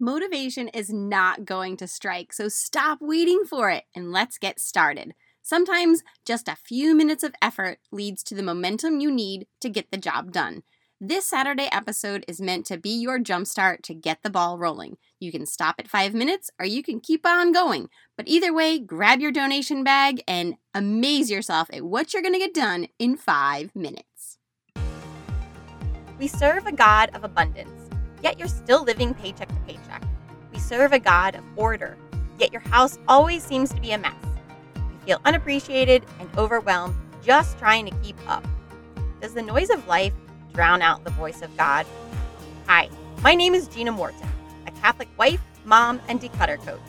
Motivation is not going to strike, so stop waiting for it and let's get started. Sometimes just a few minutes of effort leads to the momentum you need to get the job done. This Saturday episode is meant to be your jumpstart to get the ball rolling. You can stop at five minutes or you can keep on going. But either way, grab your donation bag and amaze yourself at what you're going to get done in five minutes. We serve a God of abundance yet you're still living paycheck serve a God of order, yet your house always seems to be a mess. You feel unappreciated and overwhelmed just trying to keep up. Does the noise of life drown out the voice of God? Hi, my name is Gina Morton, a Catholic wife, mom, and declutter coach.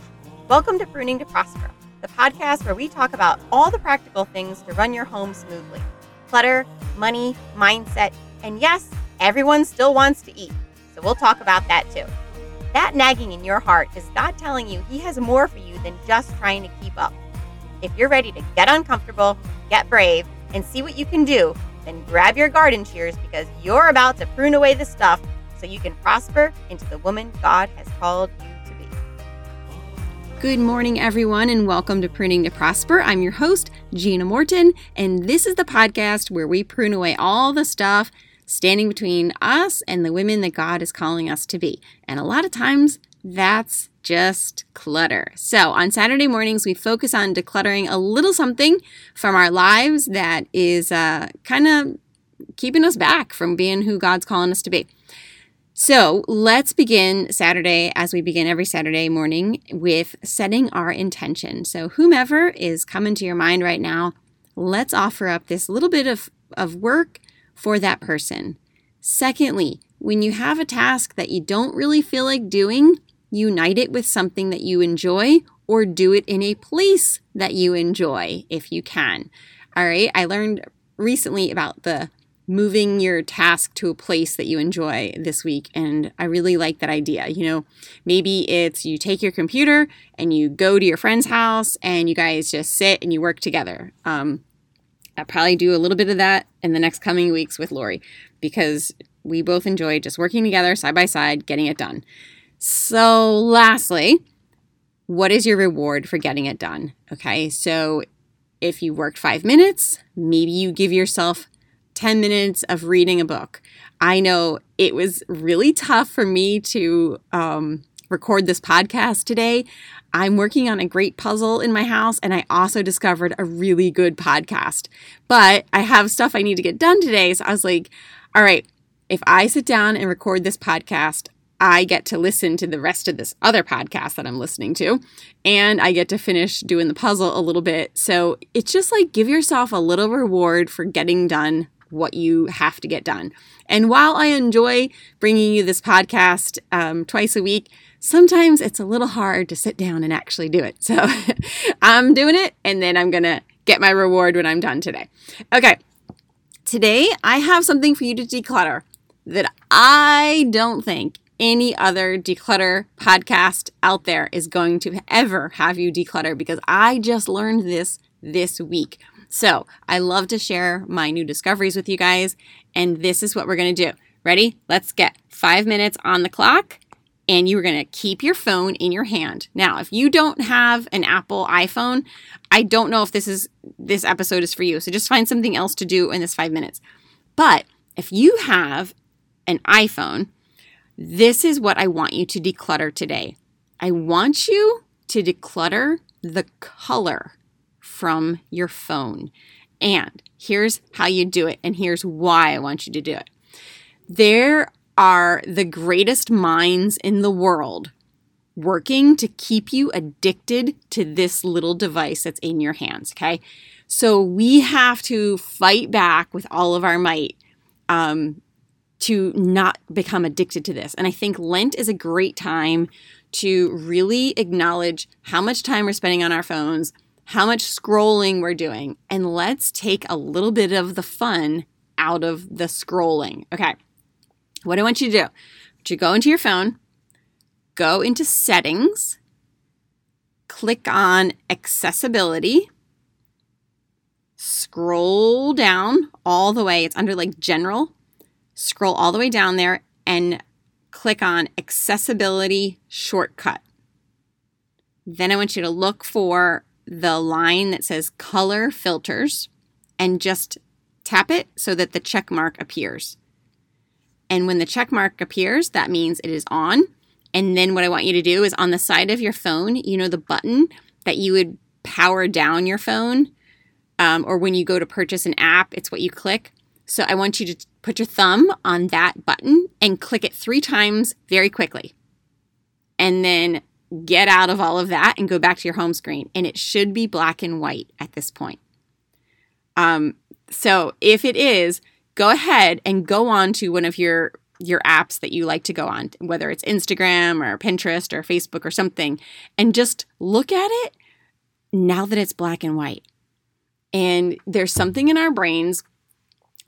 Welcome to Pruning to Prosper, the podcast where we talk about all the practical things to run your home smoothly clutter, money, mindset, and yes, everyone still wants to eat. So we'll talk about that too. That nagging in your heart is God telling you He has more for you than just trying to keep up. If you're ready to get uncomfortable, get brave, and see what you can do, then grab your garden shears because you're about to prune away the stuff so you can prosper into the woman God has called you to be. Good morning, everyone, and welcome to Pruning to Prosper. I'm your host, Gina Morton, and this is the podcast where we prune away all the stuff standing between us and the women that God is calling us to be. And a lot of times, that's just clutter. So, on Saturday mornings, we focus on decluttering a little something from our lives that is uh, kind of keeping us back from being who God's calling us to be. So, let's begin Saturday as we begin every Saturday morning with setting our intention. So, whomever is coming to your mind right now, let's offer up this little bit of, of work for that person. Secondly, when you have a task that you don't really feel like doing, unite it with something that you enjoy or do it in a place that you enjoy if you can. All right, I learned recently about the moving your task to a place that you enjoy this week and I really like that idea. You know, maybe it's you take your computer and you go to your friend's house and you guys just sit and you work together. Um, I'll probably do a little bit of that in the next coming weeks with Lori because we both enjoy just working together side by side, getting it done. So, lastly, what is your reward for getting it done? Okay, so if you worked five minutes, maybe you give yourself 10 minutes of reading a book. I know it was really tough for me to um, record this podcast today. I'm working on a great puzzle in my house, and I also discovered a really good podcast. But I have stuff I need to get done today. So I was like, all right, if I sit down and record this podcast, I get to listen to the rest of this other podcast that I'm listening to, and I get to finish doing the puzzle a little bit. So it's just like give yourself a little reward for getting done what you have to get done. And while I enjoy bringing you this podcast um, twice a week, sometimes it's a little hard to sit down and actually do it. So I'm doing it and then I'm going to get my reward when I'm done today. Okay. Today I have something for you to declutter that I don't think any other declutter podcast out there is going to ever have you declutter because I just learned this this week. So I love to share my new discoveries with you guys, and this is what we're going to do. Ready? Let's get five minutes on the clock and you're going to keep your phone in your hand. Now, if you don't have an Apple iPhone, I don't know if this is this episode is for you. So just find something else to do in this 5 minutes. But if you have an iPhone, this is what I want you to declutter today. I want you to declutter the color from your phone. And here's how you do it, and here's why I want you to do it. There are the greatest minds in the world working to keep you addicted to this little device that's in your hands. Okay. So we have to fight back with all of our might um, to not become addicted to this. And I think Lent is a great time to really acknowledge how much time we're spending on our phones, how much scrolling we're doing, and let's take a little bit of the fun out of the scrolling. Okay. What I want you to do, to go into your phone, go into settings, click on accessibility, scroll down all the way. It's under like general. Scroll all the way down there and click on accessibility shortcut. Then I want you to look for the line that says color filters and just tap it so that the check mark appears. And when the check mark appears, that means it is on. And then what I want you to do is on the side of your phone, you know, the button that you would power down your phone, um, or when you go to purchase an app, it's what you click. So I want you to put your thumb on that button and click it three times very quickly. And then get out of all of that and go back to your home screen. And it should be black and white at this point. Um, so if it is, go ahead and go on to one of your your apps that you like to go on, whether it's Instagram or Pinterest or Facebook or something, and just look at it now that it's black and white. And there's something in our brains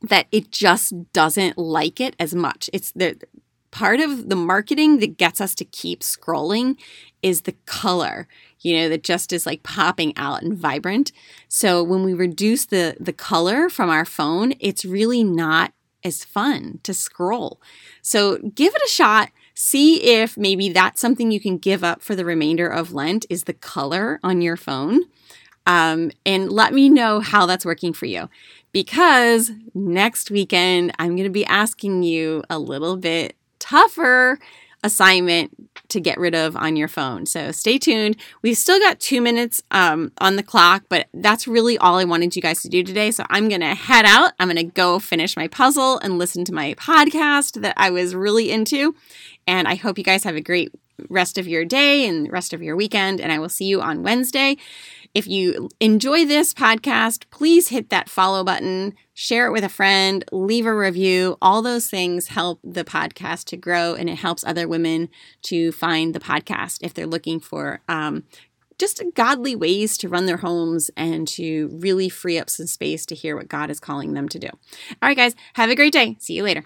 that it just doesn't like it as much. It's the part of the marketing that gets us to keep scrolling is the color you know that just is like popping out and vibrant. So when we reduce the the color from our phone it's really not as fun to scroll. So give it a shot. See if maybe that's something you can give up for the remainder of lent is the color on your phone. Um, and let me know how that's working for you. Because next weekend i'm going to be asking you a little bit tougher assignment to get rid of on your phone. So stay tuned. We've still got two minutes um, on the clock, but that's really all I wanted you guys to do today. So I'm going to head out. I'm going to go finish my puzzle and listen to my podcast that I was really into. And I hope you guys have a great rest of your day and rest of your weekend. And I will see you on Wednesday. If you enjoy this podcast, please hit that follow button, share it with a friend, leave a review. All those things help the podcast to grow and it helps other women to find the podcast if they're looking for um, just godly ways to run their homes and to really free up some space to hear what God is calling them to do. All right, guys, have a great day. See you later.